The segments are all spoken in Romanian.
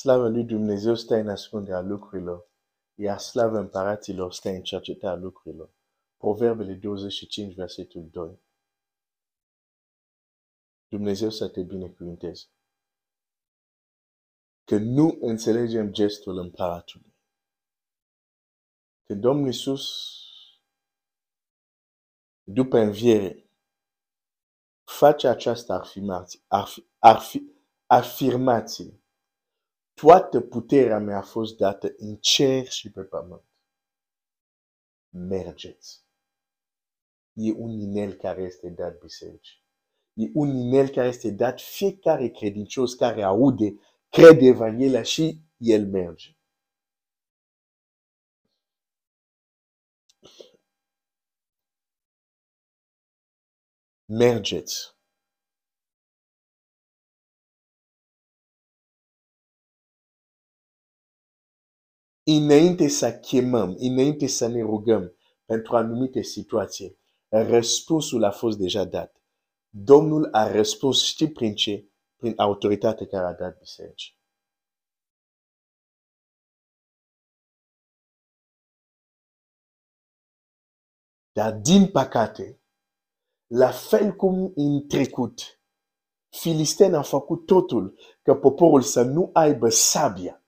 Slavă lui Dumnezeu stă în ascunderea lucrurilor, iar slavă împăraților stă în cercetarea lucrurilor. Proverbele 25, versetul 2. Dumnezeu să te binecuvinteze. Că nu înțelegem gestul împăratului. Că Domnul Iisus, după înviere, face această afirmație, afirmație Toată puterea mea a fost dată în cer și pe pământ. Mergeți. E un inel care este dat bisericii. E un inel care este dat fiecare credincios care aude, crede Evanghelia și el merge. Mergeți. Înainte să chemăm, înainte să ne rugăm pentru anumite situații, răspunsul a fost deja dat. Domnul a răspuns, știi prin ce? Prin autoritatea care a dat bisericii. Dar din păcate, la fel cum în trecut, Filisteni au făcut totul ca poporul să nu aibă sabia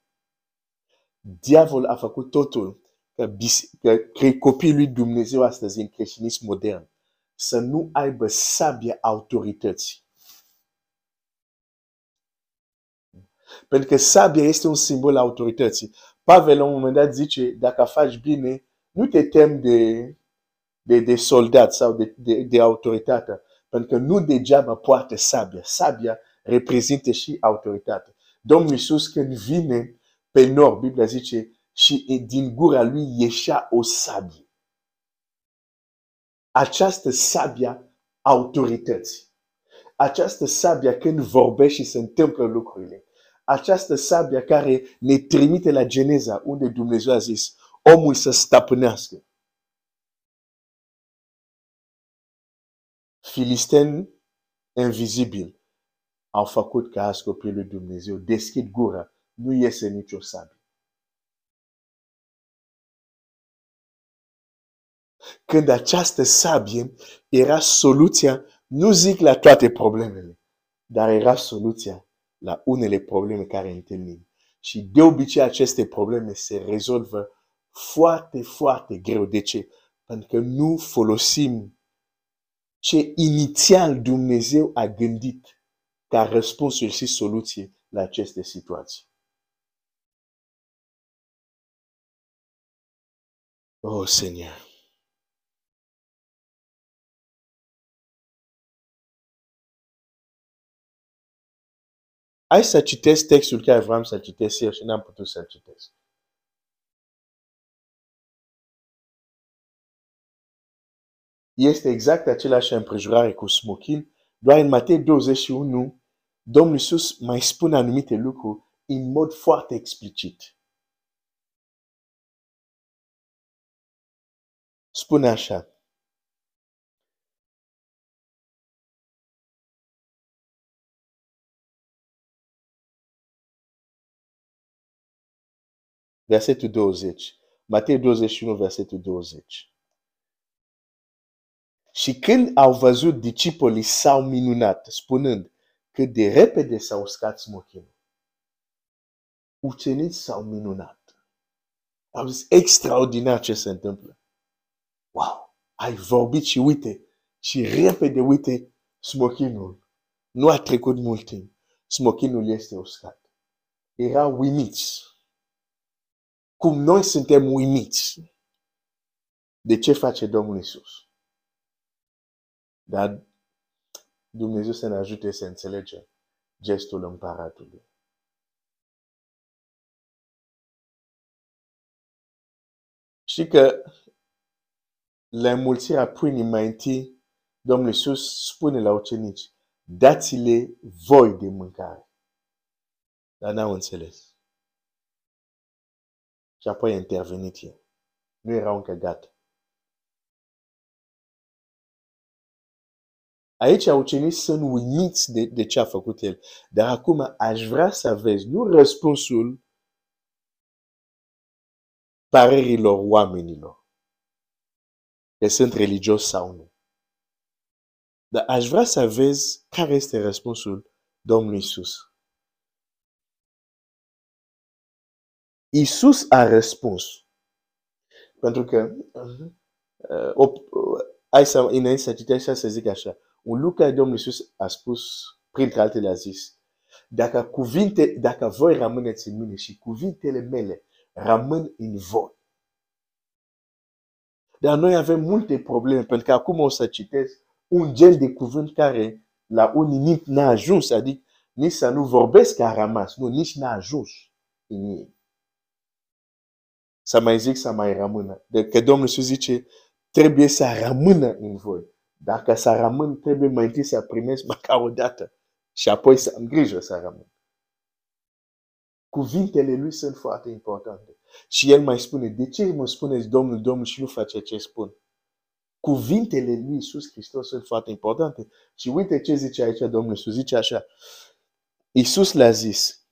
Diavol a făcut totul că, că, că copiii lui Dumnezeu astăzi în creștinism modern să nu aibă sabia autorității. Pentru că sabia este un simbol autorității. Pavel la un moment dat zice, dacă faci bine, nu te tem de, de, de soldat sau de, de, de autoritate. Pentru că nu degeaba poartă sabia. Sabia reprezintă și autoritate. Domnul Iisus când vine pe nord, Biblia zice, și din gura lui ieșea o sabie. Această sabia autorității. Această sabia când vorbește și se întâmplă lucrurile. Această sabia care ne trimite la Geneza, unde Dumnezeu a zis, omul să stăpânească. Filisteni invizibil au făcut ca copiii lui Dumnezeu deschid gura nu iese nicio sabie. Când această sabie era soluția, nu zic la toate problemele, dar era soluția la unele probleme care întâlnim. Și de obicei aceste probleme se rezolvă foarte, foarte greu. De ce? Pentru că nu folosim ce inițial Dumnezeu a gândit ca răspunsul și soluție la aceste situații. Oh Seigneur. Hai să citesc textul care vreau să citesc eu și n-am putut să citesc. Este exact același împrejurare cu smochin, doar în Matei 21, Domnul Iisus mai spune anumite lucruri în mod foarte explicit. Spune așa. Versetul 20. Matei 21, versetul 20. Și când au văzut discipolii s-au minunat, spunând că de repede s-au uscat smochinul. Ucenici s-au minunat. Au zis extraordinar ce se întâmplă. Wow! Ai vorbit și uite, și repede uite smochinul. Nu a trecut mult timp. Smochinul este uscat. Era uimiți. Cum noi suntem uimiți. De ce face Domnul Isus? Dar Dumnezeu să ne ajute să înțelegem gestul împăratului. Și că la înmulțirea pâinii mai întâi, Domnul Iisus spune la ucenici, dați-le voi de mâncare. Dar n-au înțeles. Și apoi a intervenit el. Nu erau încă gata. Aici ucenicii sunt uimiți de, de ce a făcut el. Dar acum aș vrea să vezi, nu răspunsul parerilor oamenilor, că sunt religios sau nu. Dar aș vrea să vezi care este răspunsul Domnului Isus. Isus a răspuns. Pentru că, uh, uh, hai să, înainte să citești să zic așa, un lucru care Domnul Iisus a spus, printre altele a zis, dacă, cuvinte, dacă voi rămâneți în mine și cuvintele mele rămân în voi. Dar noi avem multe probleme, pentru că acum o să citesc un gen de cuvânt care la unii nici n-a ajuns, adică nici să nu vorbesc că a rămas, nu, nici n-a ajuns în ei. Să mai zic să mai rămână. De că Domnul Iisus zice, trebuie să rămână în voi. Dacă să rămân, trebuie mai întâi să primesc măcar o dată și apoi să am grijă să rămân. Cuvintele lui sunt foarte importante. Și el mai spune, de ce mă spuneți Domnul, Domnul și nu face ce spun? Cuvintele lui Iisus Hristos sunt foarte importante. Și uite ce zice aici Domnul Iisus. Zice așa. Iisus le-a zis,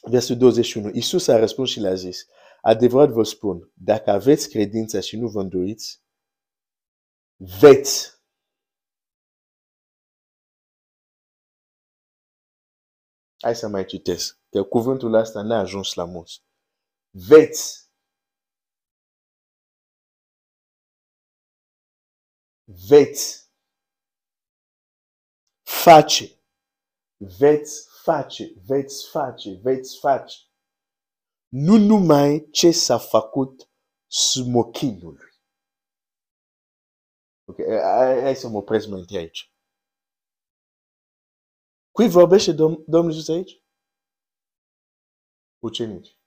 versul 21, Iisus a răspuns și le-a zis, adevărat vă spun, dacă aveți credință și nu vă îndoiți, veți Hai să mai citesc, că cuvântul ăsta n-a ajuns la mulți. Veți. Veți face. Veți face, veți face, veți face. Nu numai ce s-a făcut smochinului. Ok, hai să mă opresc mai întâi aici. Cui vorbește Dom Domnul Iisus aici? Ucenici.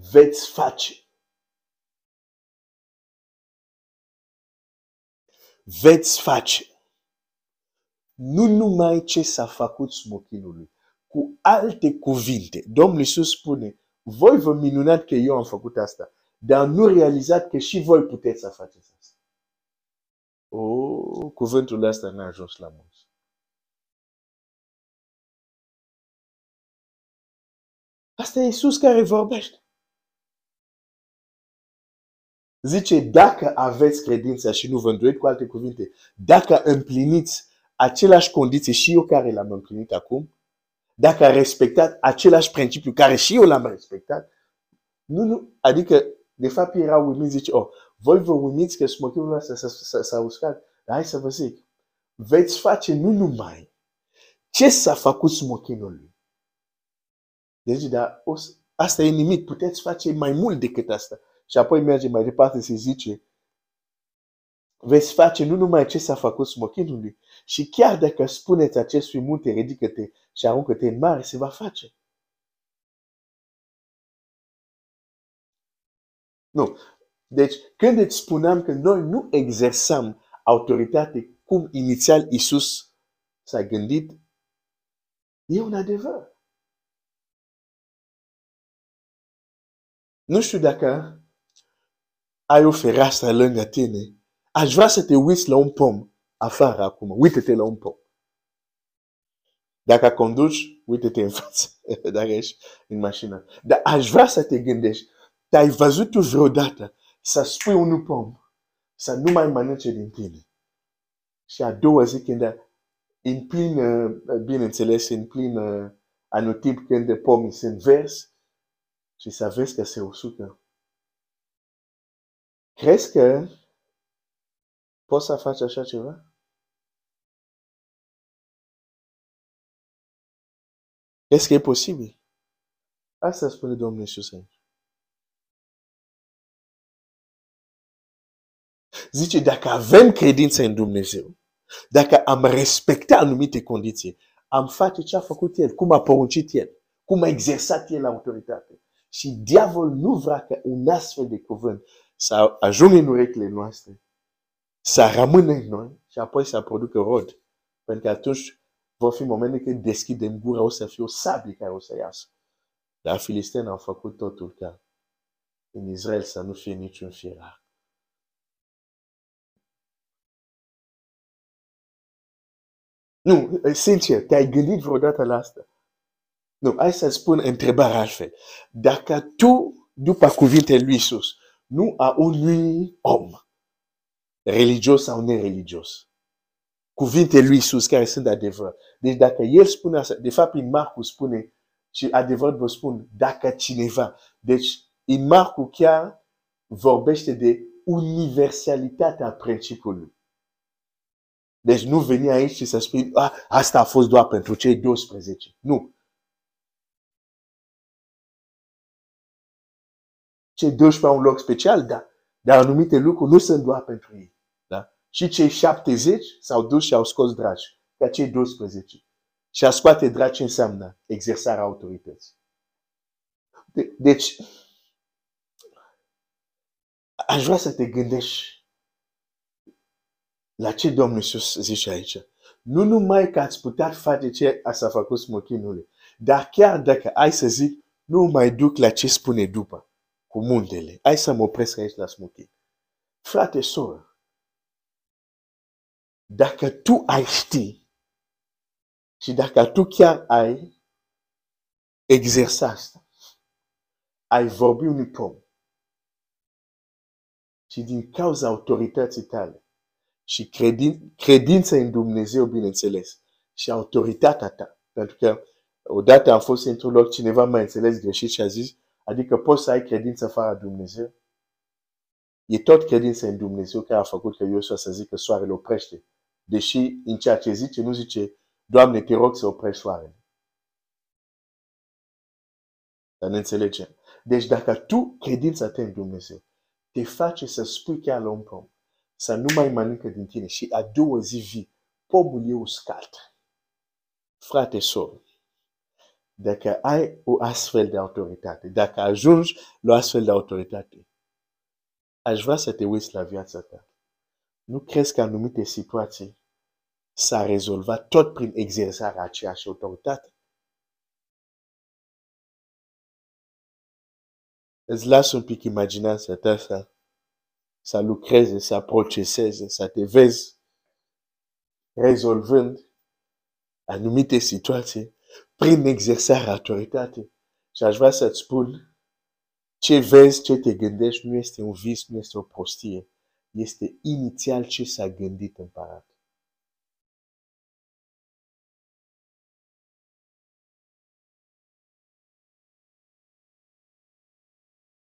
Veți face. Veți face. Nu numai ce s-a făcut smochinului, cu alte cuvinte, Domnul Iisus spune, voi vă minunați că eu am făcut asta, dar nu realizați că și voi puteți să faceți asta. Oh, cuvântul ăsta n-a ajuns la mulți. Asta e Iisus care vorbește. Zice, dacă aveți credința și nu vă îndoiți cu alte cuvinte, dacă împliniți aceleași condiții și eu care le-am împlinit acum, dacă a respectat același principiu care și eu l-am respectat, nu, nu, adică, de fapt, erau uimiți, zice, oh, voi vă uimiți că smochinul ăsta s-a uscat, dar hai să vă zic, veți face nu numai ce s-a făcut smochinului. Deci, dar asta e nimic, puteți face mai mult decât asta. Și apoi merge mai departe și zice, veți face nu numai ce s-a făcut smochinului, și chiar dacă spuneți acestui munte, ridică-te și aruncă-te în mare, se va face. Nu. Deci, când îți spuneam că noi nu exersăm autoritate cum inițial Isus s-a gândit, e un adevăr. Nu știu dacă ai o fereastră lângă tine, aș vrea să te uiți la un pom afară acum. Uite-te la un pom. Dacă conduci, uite-te în față, dacă ești în mașină. Dar aș vrea să te gândești, te-ai văzut tu vreodată să spui un pom, să nu mai mănânce din tine. Și a doua zi când în plin, bineînțeles, în plin anotimp când pomii sunt vers și să vezi că se usucă. Crezi că poți să faci așa ceva? Est-ce că e posibil? Asta spune Domnul Iisus aici. Zice, dacă avem credință în Dumnezeu, dacă am respectat anumite condiții, am face ce a făcut El, cum a poruncit El, cum a exersat El autoritate. Și diavolul nu vrea ca un astfel de cuvânt să ajungă în urechile noastre, să rămână în noi și apoi să producă rod. Pentru că atunci vor fi momente când deschidem gura, o să fie o sabie care o să iasă. Dar filisteni au făcut totul ca în Israel să nu fie niciun fierar. Nu, sincer, te-ai gândit vreodată la asta? Nu, hai să spun întrebarea altfel. Dacă tu, după cuvintele lui Isus, nu a unui om, religios sau nereligios, cuvintele lui Isus care sunt adevăr. Deci dacă el spune asta, de fapt în Marcu spune, și adevăr vă spun, dacă cineva, deci în Marcu chiar vorbește de universalitatea principiului. Deci nu veni aici și să spui, ah, asta a fost doar pentru cei 12. Nu. Cei 12 au un loc special, da. Dar anumite lucruri nu sunt doar pentru ei. Da? Și cei 70 s-au dus și au scos dragi, ca cei 12. Și a scoate dragi înseamnă exersarea autorității. De, deci, aș vrea să te gândești la ce Domnul Iisus zice aici. Nu numai că ați putea face ce a s-a făcut smochinului, dar chiar dacă ai să zic, nu mai duc la ce spune după cu muntele. Hai să mă opresc aici la smuchi. Frate, soră, dacă tu ai ști și dacă tu chiar ai exersat asta, ai vorbi unui pom și din cauza autorității tale și credin, credința în Dumnezeu, bineînțeles, și autoritatea ta, pentru că odată am fost într-un loc, cineva m-a înțeles greșit și a zis, Adică poți să ai credință fără Dumnezeu? E tot credința în Dumnezeu care a făcut că Iosua să zică soarele oprește. Deși în ceea ce zice, nu zice, Doamne, te rog să oprești soarele. Dar ne înțelegem. Deci dacă tu, credința ta în Dumnezeu, te face să spui chiar la un pom, să nu mai mănâncă din tine și a doua zi vii, pomul e uscat. Frate, soră, dacă ai o astfel de autoritate, dacă ajungi la o astfel de autoritate, aș vrea să te uiți la viața ta. Nu crezi că anumite situații s-a rezolvat tot prin exersarea aceeași autoritate? Îți las un pic imaginația ta să, să lucreze, să proceseze, să te vezi rezolvând anumite situații prin exersarea autoritate. Și aș vrea să-ți spun, ce vezi, ce te gândești, nu este un vis, nu este o prostie. Este inițial ce s-a gândit împărat.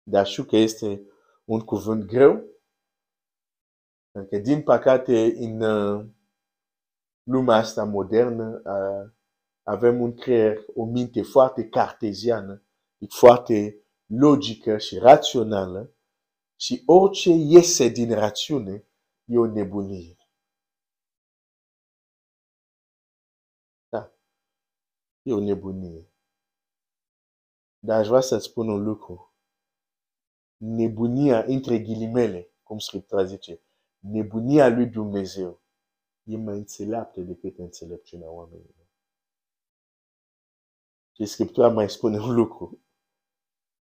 Dar știu că este un cuvânt greu, pentru că, din păcate, în uh, lumea asta modernă, uh, avem un creier, o minte foarte carteziană, foarte logică și rațională și orice iese din rațiune e o nebunie. Da, e o nebunie. Dar aș vrea să-ți spun un lucru. Nebunia, între ghilimele, cum Scriptura zice, nebunia lui Dumnezeu e mai înțeleaptă decât înțelepciunea oamenilor. Și Scriptura mai spune un lucru.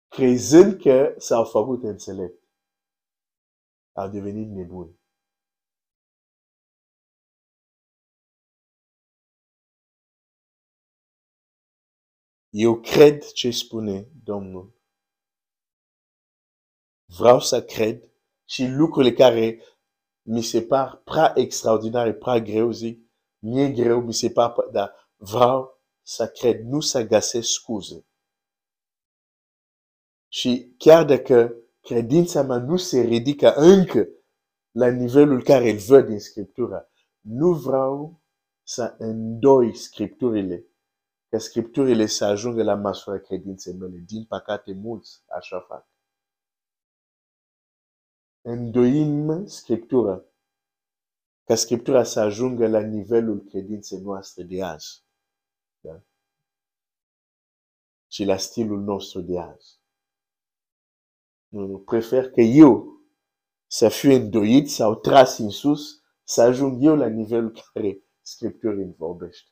Crezând că s-au făcut înțelept, au devenit nebuni. Eu cred ce spune Domnul. Vreau să cred și lucrurile care mi se par prea extraordinare, prea greu, zic, mie greu, mi se par, dar vreau să cred, nu să găsesc scuze. Și chiar dacă credința mea nu se ridică încă la nivelul care îl văd din Scriptură, nu vreau să îndoi Scripturile, ca Scripturile să ajungă la măsura credinței mele. Din păcate, mulți așa fac. Îndoim Scriptura, ca Scriptura să ajungă la nivelul credinței noastre de azi. Da? Și la stilul nostru de azi. Nu prefer că eu să fiu îndoit sau tras în sus, să ajung eu la nivelul care Scripturii îmi vorbește.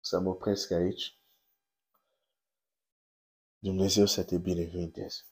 Să mă opresc aici. Dumnezeu să te binecuvânteze.